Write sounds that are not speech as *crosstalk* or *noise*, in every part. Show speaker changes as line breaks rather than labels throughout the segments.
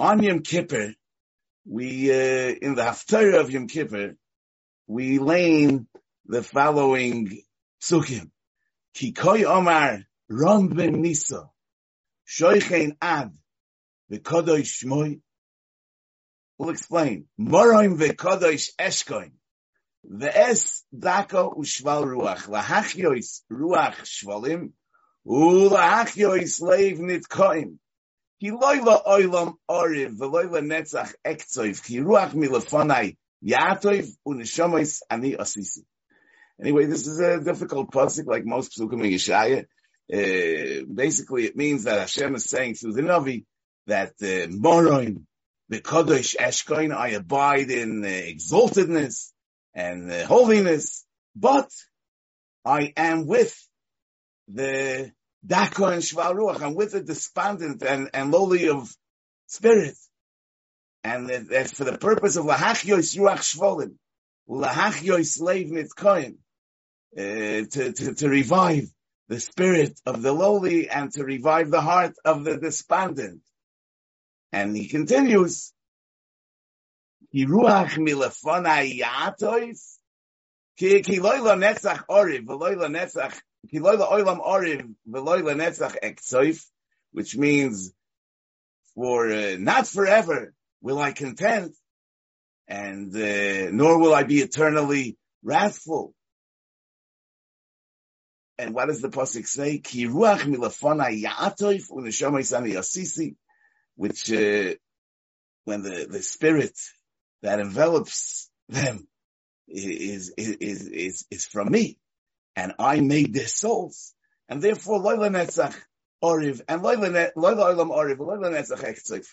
On Yom Kippur, we, uh, in the Haftarah of Yom Kippur, we lane the following psukim. Kikoy omar ram ben nisa, shoichein ad, v'kodosh shmoy. We'll explain. Moraim v'kodosh eshkoin. V'es dako u'shval ruach. Lahachyois ruach shvalim. U'lahachyois leiv nitkoim. Anyway, this is a difficult pasuk, like most psukim in Yeshaya. Uh, basically, it means that Hashem is saying through the Navi that uh, Moroim, the Kodesh Eshkoin, I abide in uh, exaltedness and uh, holiness, but I am with the Dako and Shvaruach. I'm with the despondent and, and lowly of spirit. And that's for the purpose of Lahachyois Ruach Shvolim, Lahachyois Leiv Nitkoin, uh, to, to, revive the spirit of the lowly and to revive the heart of the despondent. And he continues, Ruach milafona yatois, ki oriv, veloyla netzach, oilam oriv, veloyla netzach which means for, uh, not forever will I content, and, uh, nor will I be eternally wrathful. And what does the pasuk say? Ki ruach u'neshama yasisi, which uh, when the the spirit that envelops them is is is is, is from me, and I made their souls, and therefore loyla netzach oriv and loyla olam oriv loyla netzach ektzif.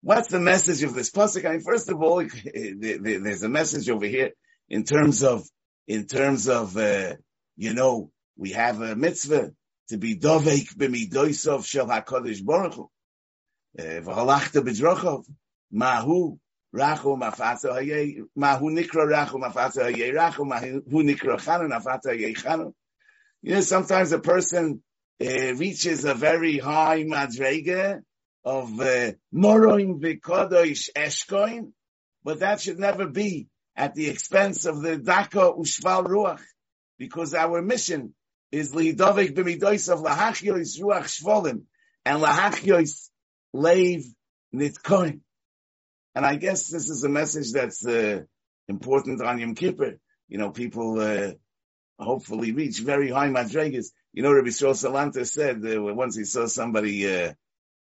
What's the message of this pasuk? I mean, first of all, *laughs* there's a message over here in terms of in terms of uh, you know we have a mitzvah to be dovek b'midoisov shel HaKadosh Baruch Hu. V'halachta b'drochov, mahu rachu mafatza hayei, mahu nikra rachu mafatza hayei rachu, mahu nikra chanu mafatza hayei chanu. You know, sometimes a person uh, reaches a very high madrega of uh, moroim v'kodosh eshkoin, but that should never be at the expense of the daka ushval ruach, because our mission is lihidovek b'midois of lahachyois ruach shvolim and lahachyois leiv nitkoin. And I guess this is a message that's uh, important on Yom Kippur. You know, people uh, hopefully reach very high madregas. You know, Rabbi Shol Salanta said uh, once he saw somebody, uh,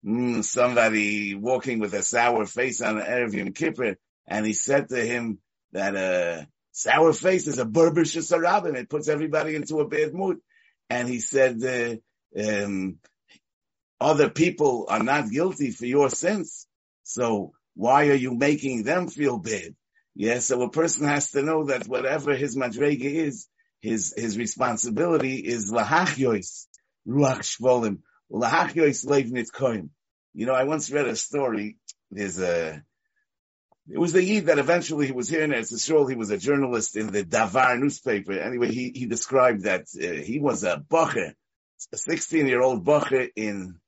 mm, somebody walking with a sour face on the Erev Yom Kippur, and he said to him that uh, sour face is a Berber Shasarabim. It puts everybody into a bad mood and he said, uh, um, other people are not guilty for your sins. So why are you making them feel bad? Yeah, so a person has to know that whatever his madrega is, his, his responsibility is lahachyois, ruach shvolim, lahachyois leivnit koim. You know, I once read a story, there's a, it was the Yid that eventually he was here in Eretz. He was a journalist in the Davar newspaper. Anyway, he, he described that uh, he was a bacher, a 16 year old bacher in,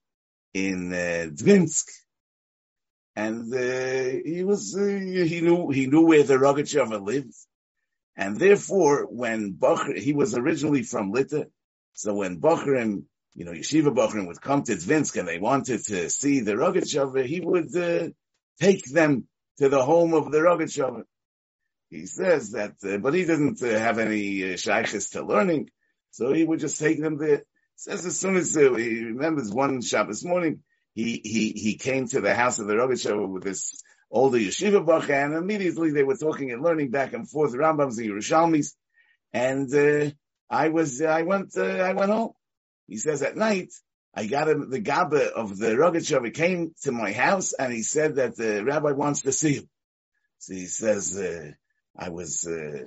in uh, Dvinsk. And uh, he was, uh, he knew, he knew where the Rogachover lived. And therefore, when Bacher, he was originally from Lita. So when Bacherim, you know, Yeshiva Bacherim would come to Dvinsk and they wanted to see the Rogachover, he would uh, take them to the home of the Rogachover. He says that, uh, but he didn't uh, have any uh, shaykhs to learning, so he would just take them there. Says as soon as uh, he remembers one Shabbos morning, he he he came to the house of the Rogachover with this older yeshiva bacha, and immediately they were talking and learning back and forth Rambams and Yerushalmis, and uh, I was I went uh, I went home. He says at night I got him, the Gaba of the Rogachover came to my house and he said that the rabbi wants to see him. So he says, uh, I was, uh,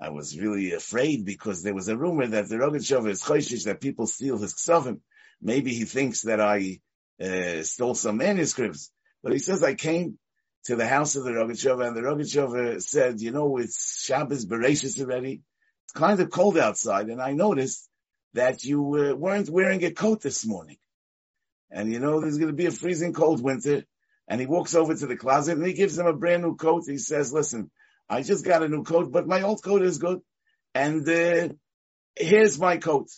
I was really afraid because there was a rumor that the Rogachover is choishish that people steal his ksovim. Maybe he thinks that I, uh, stole some manuscripts. But he says I came to the house of the Rogachover and the Rogachover said, you know, it's Shabbos Bereshis already. It's kind of cold outside and I noticed that you uh, weren't wearing a coat this morning. And you know, there's going to be a freezing cold winter. and he walks over to the closet and he gives him a brand new coat. He says, listen, I just got a new coat, but my old coat is good. And, uh, here's my coat.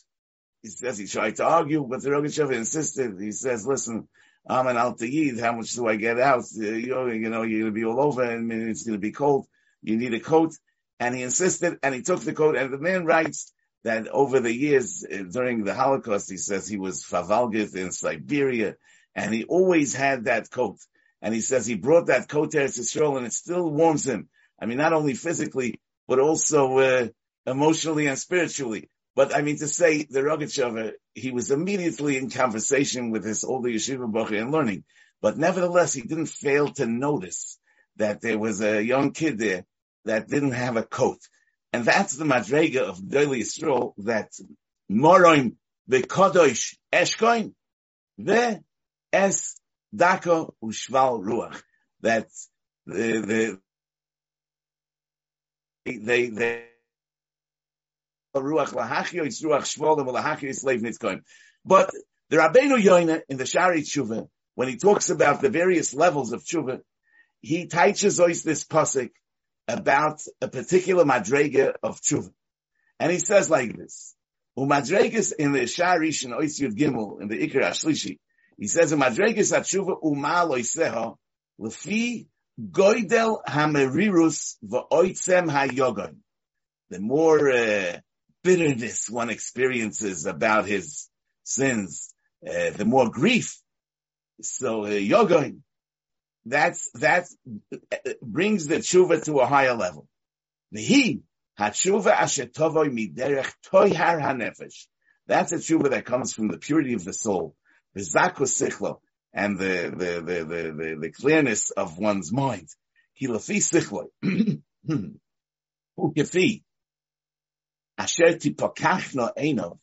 He says he tried to argue, but the Rogachev insisted. He says, listen, I'm an Altayid. How much do I get out? Uh, you know, you know, you're going to be all over and it's going to be cold. You need a coat. And he insisted and he took the coat and the man writes that over the years uh, during the Holocaust, he says he was Favalgith in Siberia and he always had that coat. And he says he brought that coat there to Israel and it still warms him. I mean, not only physically, but also, uh, emotionally and spiritually. But I mean to say the Rogachover, he was immediately in conversation with his older yeshiva bacher and learning. But nevertheless, he didn't fail to notice that there was a young kid there that didn't have a coat. And that's the madrega of Gedolei Yisrael that Moroim Bekodosh Eshkoin the Es Dako Ushval Ruach. That the, the, they, they, ruach lahachiyos ruach shvolim lahachiyos leiv nitkoim. But the Rabbeinu Yoina in the Shari Tshuva, when he talks about the various levels of Tshuva, he teaches us this pasuk about a particular madrega of Tshuva. And he says like this, Umadregas in the Shari and Ois Yud Gimel, in the Ikar Ashlishi, he says, Umadregas Tshuva umal oiseho, lefi goidel hamerirus va'oitzem hayogon. The more uh, bitterness one experiences about his sins, uh, the more grief. So uh, yoga, that's that uh, brings the tshuva to a higher level. He hatshuva ashetovoy miderech toyhar hanefesh. That's a tshuva that comes from the purity of the soul, the zakus and the the, the the the the clearness of one's mind. Hilafi sichlo. *clears throat* Asher tipakachno enov,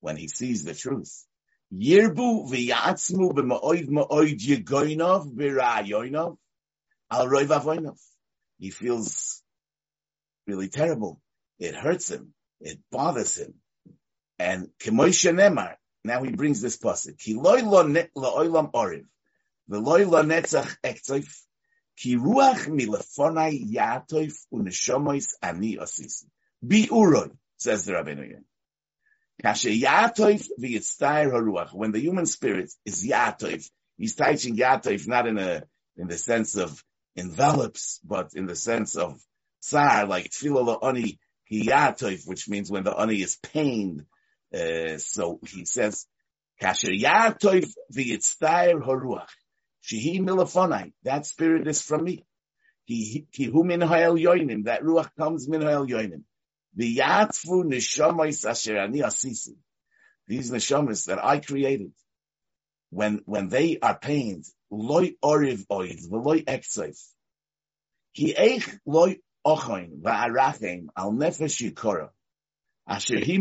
when he sees the truth. Yirbu v'yatzmu b'ma'oid ma'oid yegoinov b'ra'yoinov al roiv avoinov. He feels really terrible. It hurts him. It bothers him. And Kemoisha Nemar, now he brings this pasuk. Ki loy lo la'olam oriv, v'loy lo netzach ektoif, ki ruach milefonai yatoif u'neshomois ani osisi. Bi'uroi, says the Rabbeinu yatoif haruach. When the human spirit is yatoif, he's teaching yatoif not in a, in the sense of envelops, but in the sense of tsar, like tefillah la'oni hiyatoif, which means when the ani is pained. Uh, so he says, Kasher yatoif v'yitztair haruach. Shehi milafonai. That spirit is from me. Ki hu min ha'el yoinim. That ruach comes min ha'el yoinim. These neshamas that I created, when when they are pained, loy oriv oid, v'loy ekseif. Ki eich loy ochoin va'arachem al nefesh yikora. Asher hi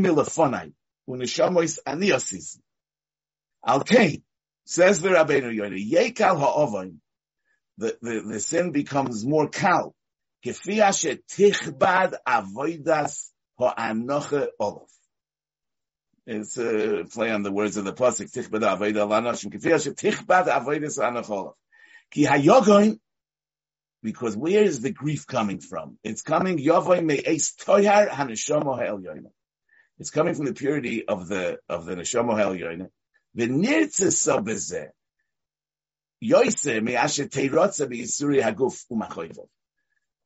u'neshamas ani asisi. Al kein, says the Rabbeinu Yoina, yekal ha'ovoin, the, the, the sin becomes more kal. Asher tichbad avoidas ho'anoche olav. It's a play on the words of the pasuk. Tichbad avoida lanoshim. Kefi asher tichbad avoidas anoche olav. Ki hayogoin, because where is the grief coming from? It's coming yovoy me'es toyar haneshomo ha'elyoina. It's coming from the purity of the of the neshomo ha'elyoina. V'nirtzes so bezeh. Yoise me'asher teirotza be'isuri haguf u'machoyvov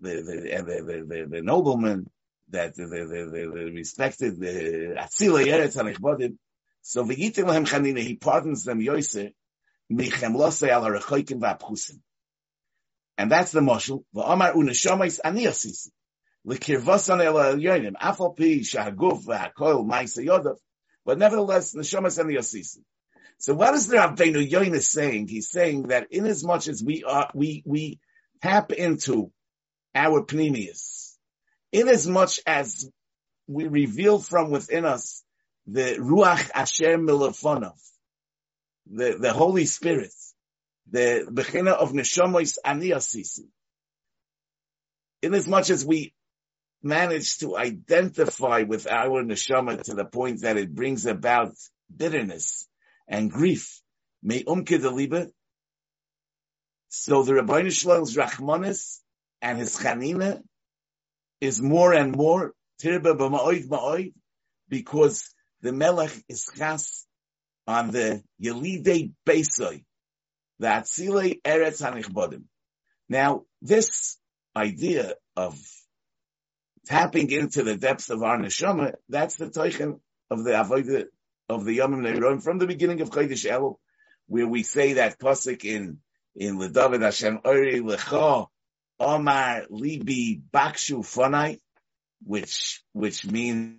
the the the, the, nobleman that the, the, respected the Atzila Yeretz Hanichbodim. So v'yitim lehem chanina, he pardons them Yosef michem losei al harechoikim v'apchusim. And that's the moshel. V'omar u'neshomis ani asisi. L'kirvosan el elyonim. Afal pi shahaguf v'hakoil ma'isa yodav. But nevertheless, neshomis ani asisi. So what is the Rabbeinu Yonis saying? He's saying that in as much as we are, we, we tap into our pneumius, in as we reveal from within us the Ruach Asher Milafonov, the, the Holy Spirit, the Bechina of Neshomois Aniyasisi. In as we manage to identify with our neshama to the point that it brings about bitterness and grief, may umke de So the Ribono Shel Olam's Rachmanis and his Chanina is more and more tirba b'ma'oid ma'oid because the Melech is chas on the Yelidei Beisoi, the Atzilei Eretz Hanichbodim. Now, this idea of tapping into the depths of our neshama, that's the toichen of the avodah of the Yom Neiron from the beginning of Chodesh Elul, where we say that pasuk in in Ledavid Hashem Ori Lecha Omar Libi Bakshu Fonai, which which means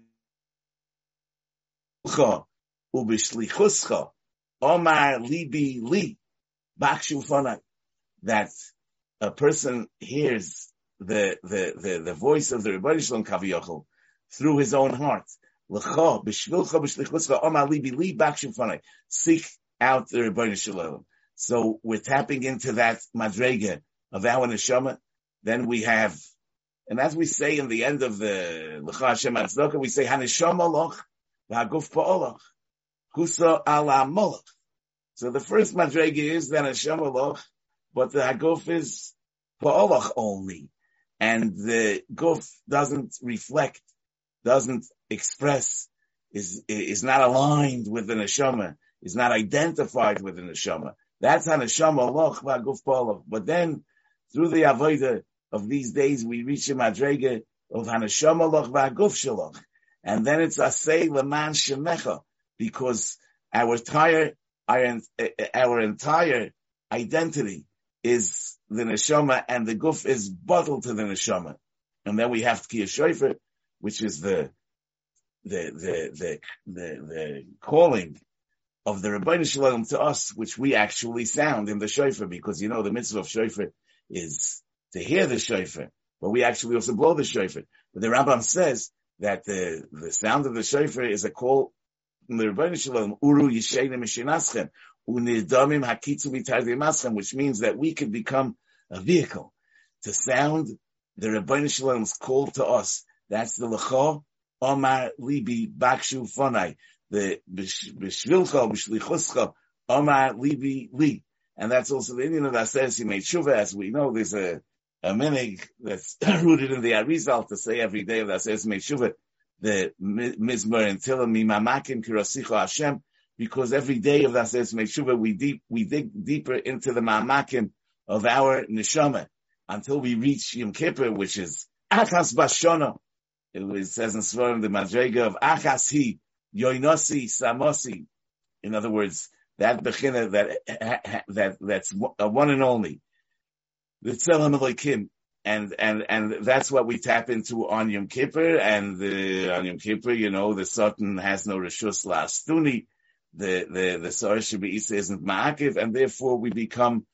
Ubishlichuscha Omar Libi Li Bakshu Fonai, that a person hears the, the, the, the voice of the Ribono Shel Olam Kaviyachol through his own heart. Seek out the Ribono Shel Olam. So we're tapping into that madrega of our neshama. Then we have, and as we say in the end of the L'cha Hashem Atzdaka, we say Haneshama Loch, V'Haguf Pa'olach, Husa Ala Molach. So the first madrega is the Haneshama Loch, but the Haguf is Pa'olach only and the guf doesn't reflect, doesn't express, is, is not aligned with the neshama, is not identified with the neshama. That's how neshama loch guf polach. But then, through the avodah of these days, we reach a madrega of haneshama loch guf shalach. And then it's asay leman shemecha, because our entire, our, our entire identity is the neshama and the guf is bottled to the neshama. And then we have Tkiyah Shofar, which is the, the, the, the, the, the calling of the Ribono Shel Olam to us, which we actually sound in the shofar, because you know the mitzvah of shofar is to hear the shofar, but we actually also blow the shofar. But the Rambam says that the, the sound of the shofar is a call from the Ribono Shel Olam, Uru Yishayim Mishinaschem, Unidamim Hakitzu Mitayim which means that we could become a vehicle to sound the Ribono Shel Olam's call to us. That's the Lecha Omar Libi Bakshu Fonai, the Bishvilcha Bishlichuscha Omar Libi Li. And that's also the Indian of Aseres Yemei Tshuva, as we know, there's a, a minig that's *laughs* rooted in the Arizal to say every day of Aseres Yemei Tshuva, the Mizmor and Tilim Mimamakim Kirasicha Hashem, because every day of the Aseres Yemei Tshuva, we deep, we dig deeper into the Mamakim of our neshama until we reach Yom Kippur, which is Achas Bashona. It says in Svarim the Madrega of Achas Hi, Yoinosi Samosi. In other words, that bechina that *laughs* that that's one and only. The Tzelem Elokim. And, and, and that's what we tap into on Yom Kippur, and the, on Yom Kippur, you know, the Satan has no Rishus Lastuni, the, the, the Sar Isa isn't Ma'akiv, and therefore we become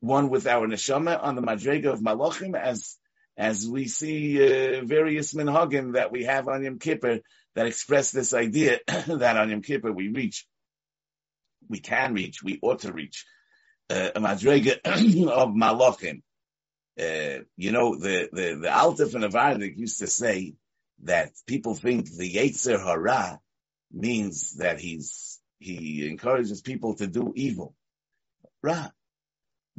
one with our neshama on the madrega of malachim, as as we see uh, various minhagim that we have on Yom Kippur that express this idea *coughs* that on Yom Kippur we reach, we can reach, we ought to reach uh, a madrega *coughs* of malachim. Uh, you know, the the the Altif and Avardik used to say that people think the Yetzer Hara means that he's he encourages people to do evil. Ra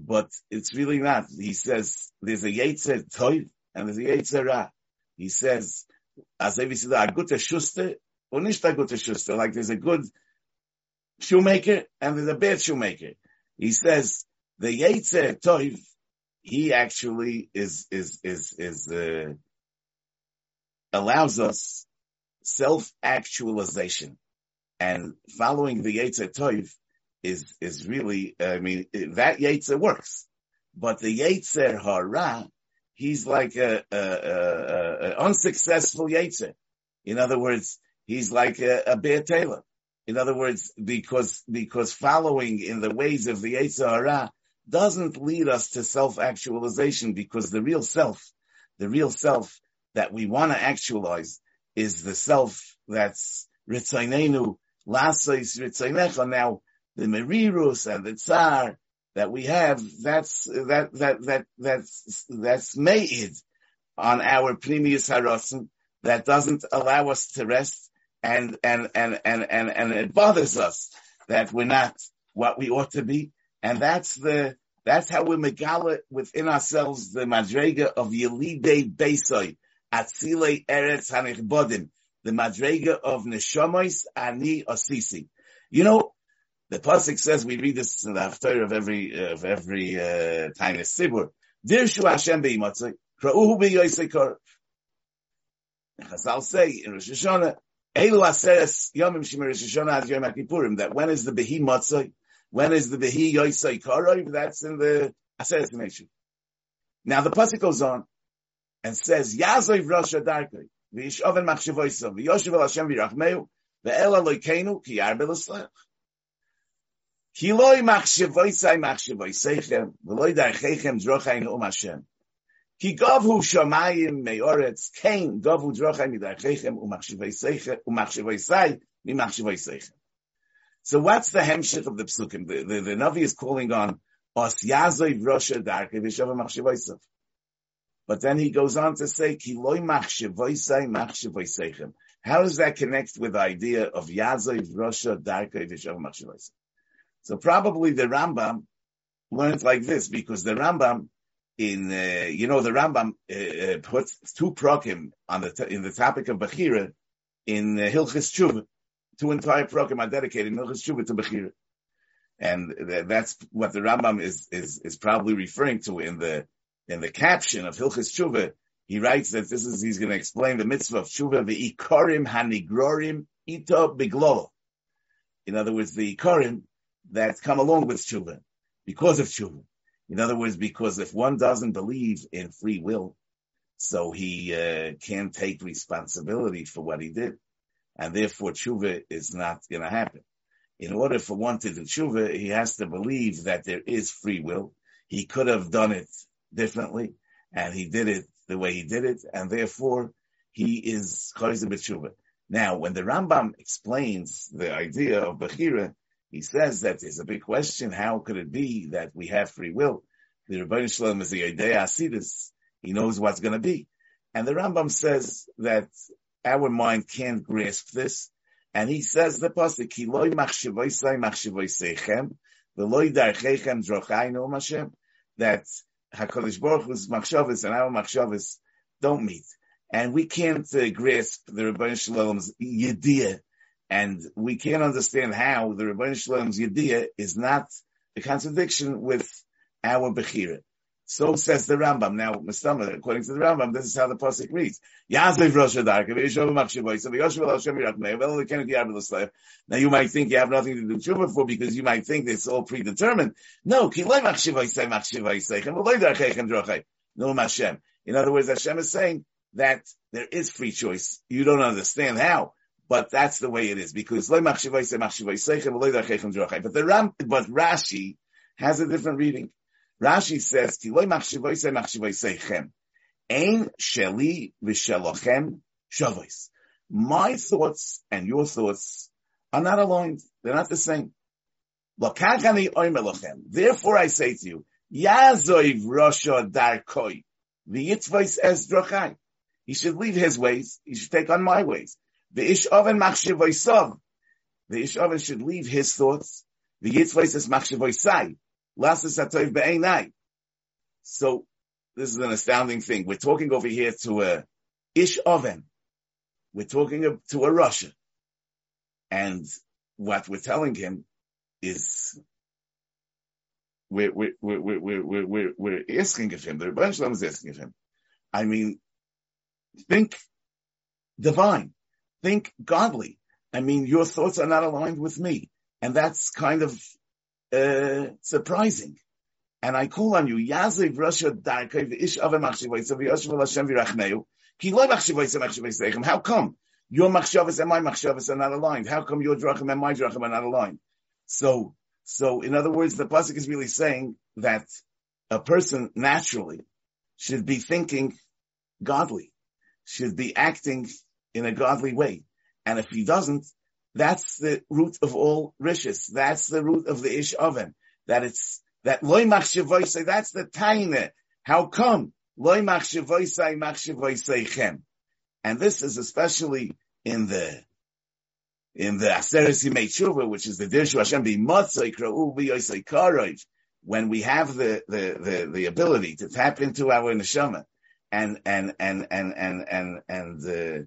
but it's really not. He says there's a Yetzer Toiv and there's a Yetzer Ra. He says, as if he said, a good schuster or nicht a good schuster. Like there's a good shoemaker and there's a bad shoemaker. He says the Yetzer Toiv, he actually is, is, is, is, uh, allows us self-actualization and following the Yetzer Toiv is is really, I mean, that Yetzer works, but the Yetzer Hara, he's like a, a, a, a unsuccessful Yetzer. In other words, he's like a, a Bear Taylor. In other words, because, because following in the ways of the Yetzer Hara doesn't lead us to self-actualization because the real self, the real self that we want to actualize is the self that's Ritzainenu, Lasois Ritzainecha. Now, the Merirus and the Tsar that we have, that's, that, that, that, that's, that's made on our Pnimius Harasim that doesn't allow us to rest and, and, and, and, and, and it bothers us that we're not what we ought to be. And that's the, that's how we megala within ourselves the madrega of Yelidei Beisoi, Atzile Eretz Hanichbodim, the madrega of Neshomois Ani Osisi. You know, the pasuk says we read this in the after of every of every uh, time in Sibur. Dirshu Hashem be'imatzai, kra'uhu be'yoisei korv. Chazal say in Rosh Hashanah, Elu aseres yomim shemir Rosh Hashanah az Yom HaKippurim, that when is the behi when is the behi yoisei korv, that's in the aseres nation. Now the pasuk goes on and says, Yazoi Rosh Hadarkei, v'ish oven machshevoisav, v'yoshev el Hashem v'rachmeu, ve'el aloikeinu ki yarbe l'slech. Ki loy machshevoisai machshevoiseichem, v'loy darcheichem drochain um Hashem. Ki gavu shamayim me'oretz, kein gavu drochain midarcheichem umachshevoisai mimachshevoiseichem. So what's the hemshich of the psukim? The, the, the Navi is calling on Os machshevoisav. But then he goes on to say, Ki loy machshevoisai machshevoiseichem. How does that connect with the idea of Yazoi Rosh Hadarkei, v'yoshev machshevoisav? So probably the Rambam learned like this because the Rambam in uh, you know the Rambam uh, uh puts two prokim on the in the topic of Bechira in uh, Hilchis Tshuva. Two entire prokim are dedicated to Bechira, and that's what the Rambam is is is probably referring to in the in the caption of Hilchis Tshuva. He writes that this is he's going to explain the mitzvah of Tshuva the ikorim hanigrorim ito biglo. In other words, the ikorim that come along with tshuva because of tshuva. In other words, because if one doesn't believe in free will, so he uh, can't take responsibility for what he did, and therefore tshuva is not going to happen. In order for one to do tshuva, he has to believe that there is free will. He could have done it differently, and he did it the way he did it, and therefore he is chayzer b'tshuva. Now, when the Rambam explains the idea of Bechira, he says that there's a big question. How could it be that we have free will? The Ribono Shel Olam is the idea Asidus. He knows what's going to be. And the Rambam says that our mind can't grasp this. And he says the pasuk, "Ki loy machshevoisai machshevoiseichem, v'loy darcheichem drochainu Hashem." That Hakadosh Baruch Hu's machshavos and our machshavos don't meet, and we can't uh, grasp the Ribono Shel Olam's yediyah and we can't understand how the Ribono Shel Olam's Yediyah is not a contradiction with our Bechira. So says the Rambam. Now, Mustama, according to the Rambam, this is how the Pasuk reads. Now you might think you have nothing to do tshuva for because you might think it's all predetermined. No, no Hashem. In other words, Hashem is saying that there is free choice. You don't understand how but that's the way it is because. But the Ram, but Rashi has a different reading. Rashi says ki loy machshivay say machshivay seichem ein sheli v'shelochem shavos. My thoughts and your thoughts are not aligned. They're not the same. Therefore I say to you, Yazoiv Rosha Darkoi, Yitzvais es drachai. He should leave his ways. He should take on my ways. The ish oven machshevoisav. The ish oven should leave his thoughts. The yitzvois is machshevoisai. So this is an astounding thing. We're talking over here to a ish oven. We're talking to a rasha. And what we're telling him is we're, we're, we're, we're, we're, we're, we're asking of him, the Ribono Shel Olam is asking of him. I mean, think divine think godly. I mean, your thoughts are not aligned with me. And that's kind of, uh, surprising. And I call on you, Yaziv Lo Machshivoysa Machshivoyseichem. How come? your machshavas and my machshavas are not aligned. How come your drachim and my drachim are not aligned? So, so in other words, the pasuk is really saying that a person naturally should be thinking godly, should be acting in a godly way. And if he doesn't, that's the root of all riches. That's the root of the ish oven. That it's, that loy machshavosai, that's the taina. How come? Loy machshavosai machshavosai chem. And this is especially in the, in the Aseres Yimei which is the Dirshu Hashem be Karoj, when we have the, the, the, the ability to tap into our neshama and, and, and, and, and, and, and, uh,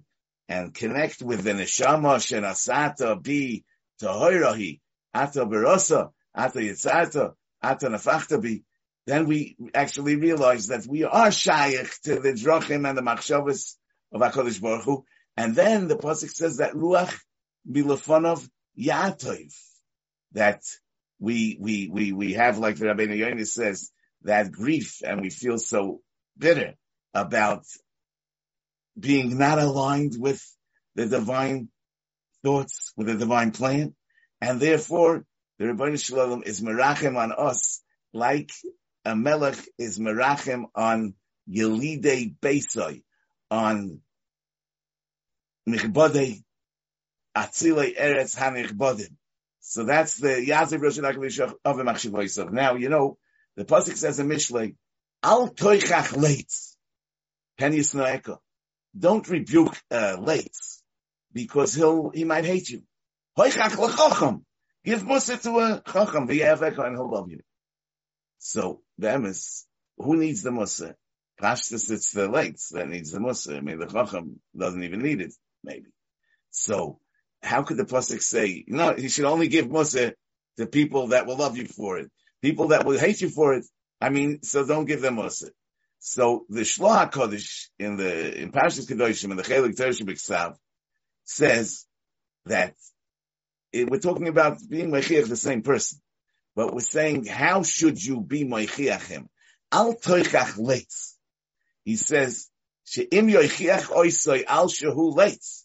and connect with the neshama shenasata bi tahoirahi ata berosa ata yitzata ata nafachta bi, then we actually realize that we are shaykh to the drachim and the machshavas of HaKadosh Baruch Hu. And then the Pasuk says that ruach bilafonov yatov, that we, we, we, we have, like the Rabbeinu Yonis says, that grief and we feel so bitter about being not aligned with the divine thoughts, with the divine plan. And therefore, the Ribono Shel Olam is merachem on us like a melech is merachem on Yelidei Beisai, on Nichbodei Atzilei Eretz HaNichbodim. So that's the Yazik Rosh Hashanah of a Machshiv Now, you know, the Pasuk says in Mishlei, Al toichach leitz, pen yisnoeka. Don't rebuke, uh, leitz, because he'll, he might hate you. Give Musa to a chacham, v'yeveka, and he'll love you. So, the emes, who needs the Musa? Pashtus, it's the leitz that needs the Musa. I mean, the chacham doesn't even need it, maybe. So, how could the pasuk say, no, he should only give Musa to people that will love you for it. People that will hate you for it, I mean, so don't give them Musa. So the Shloah Kodesh in the, in Parashas Kedoshim, in the Chelik Tereshim B'Ksav, says that it, we're talking about being Mechiach the same person. But we're saying, how should you be Mechiachim? Al toichach leitz. He says, she'im yoichiach oisoi al shehu leitz.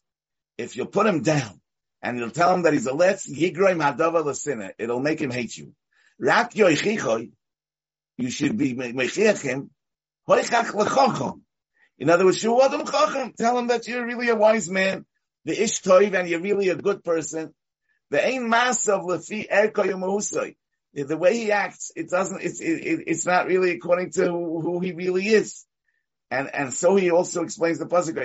If you put him down, and you'll tell him that he's a letz, yigroim hadava l'sinah. It'll make him hate you. Rak yoichichoi, you should be mechiach him. In other words. Tell him that you're really a wise man, the ish toiv, and you're really a good person. The ain masav lefi erko The way he acts, it doesn't, it's, it, it's not really according to who he really is. And, and so he also explains the pasuk,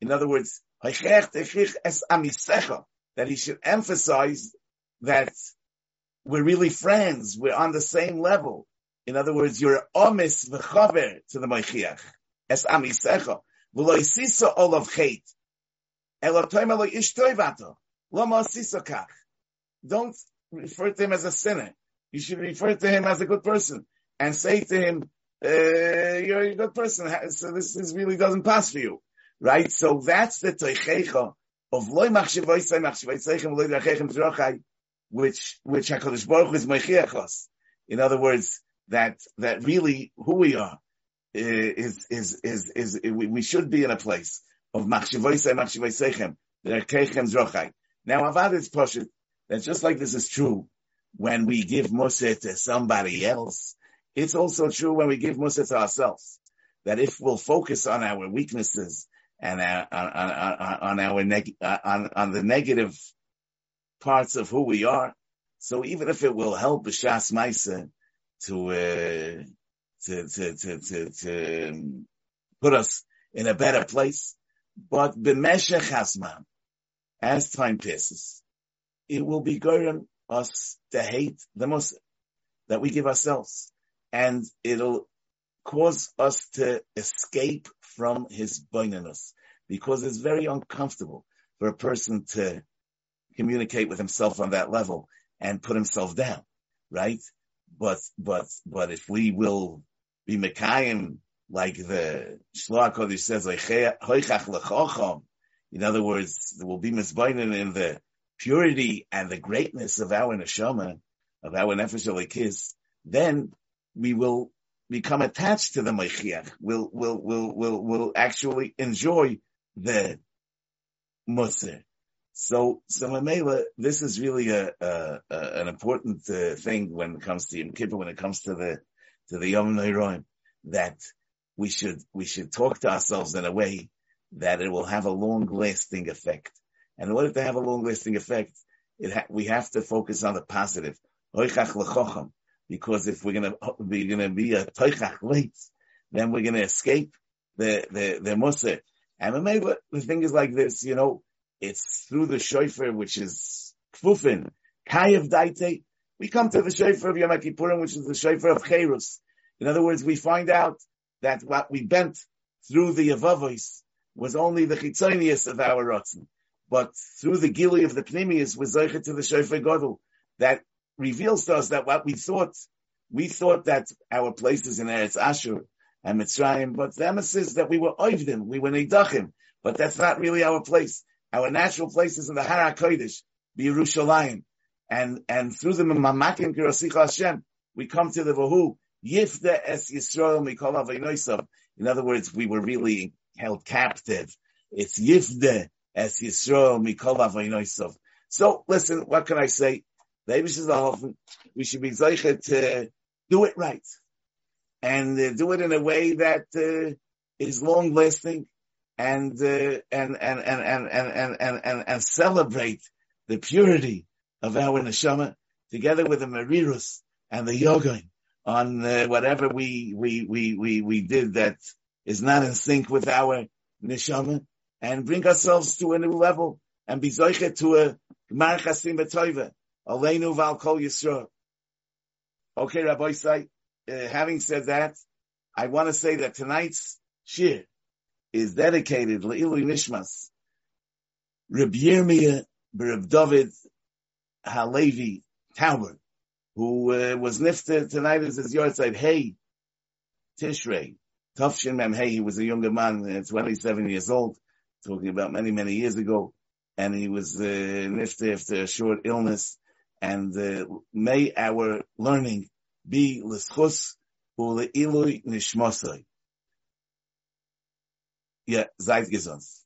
in other words, that he should emphasize that we're really friends, we're on the same level. In other words, you're omis v'chaver to the Maichiach. Es amisecha. V'lo isisa olav. Elotoim elo ish toivato. Lama asisa kach. Don't refer to him as a sinner. You should refer to him as a good person and say to him, uh, you're a good person, so this, really doesn't pass for you. Right? So that's the toichecha of loy machshevoisai machshevoisaichem loy drachechem zrochai, which, which HaKadosh Baruch is meichiachos. In other words, that, that really who we are is, is, is, is, is we, we should be in a place of machshevoisai machshevoisaichem, drachechem zrochai. Now Avad is poshut, that just like this is true when we give Musa to somebody else, it's also true when we give Musa to ourselves. That if we'll focus on our weaknesses and uh, our, on, on, on our neg- on, on the negative parts of who we are. So even if it will help B'Shas Maisa to, uh, to, to, to, to, to put us in a better place, but B'Meshech Hasman, as time passes, it will be going us to hate the Muslim that we give ourselves. And it'll cause us to escape from his boinanus because it's very uncomfortable for a person to communicate with himself on that level and put himself down, right? But, but, but if we will be Mekayim, like the Shloah Kodesh says, in other words, will be misbainin in the purity and the greatness of our neshama, of our nefesh kiss, then we will become attached to the Mashiach, will, we'll, we'll, we'll, we'll actually enjoy the Musr. So, so Mamela, this is really a, a, a an important uh, thing when it comes to Yom Kippur, when it comes to the, to the Yom Neiroim, that we should, we should talk to ourselves in a way that it will have a long lasting effect. And in order to have a long lasting effect, it ha- we have to focus on the positive because if we're gonna be gonna be a toichach late, then we're gonna escape the the the musa. And maybe the thing is like this, you know, it's through the shofar which is kfufin, kayev daite. We come to the shofar of Yom Kippurim, which is the shofar of Cherus. In other words, we find out that what we bent through the Yavavos was only the chitzonius of our rotzen. But through the gili of the pnimius was zeicha to the shofar godel that reveals to us that what we thought, we thought that our places in Eretz Ashur and Mitzrayim, but the that we were oivdim, we were neidachim, but that's not really our place. Our natural place is in the Hara Kodesh, Yerushalayim, and, and through the Mamakim Kirosich Hashem, we come to the Vahu, Yifda Es Yisrael Mikol Avinoisav. In other words, we were really held captive. It's Yifda Es Yisrael Mikol Avinoisav. So listen, what can I say? The we should be zeicher to do it right and uh, do it in a way that uh, is long lasting and, uh, and, and, and, and, and, and, and, and, celebrate the purity of our neshama together with the marirus and the yoga on uh, whatever we, we, we, we, we did that is not in sync with our neshama and bring ourselves to a new level and be zeicher to a gmar chasim b'toiva Aleinu val kol Yisrael. Okay, Rabbi Say, uh, having said that, I want to say that tonight's shir is dedicated Le'ilu Nishmas, Reb Yirmiyah Reb David Halevi Tauber, who uh, was nifted tonight as his yahrzeit. Hey, Tishrei, Tafshin Mem Hey, he was a younger man, uh, 27 years old, talking about many, many years ago, and he was uh, nifted after a short illness, and uh, may our learning be l'schus u'le'ilui nishmosai. Yeah, seid gesund.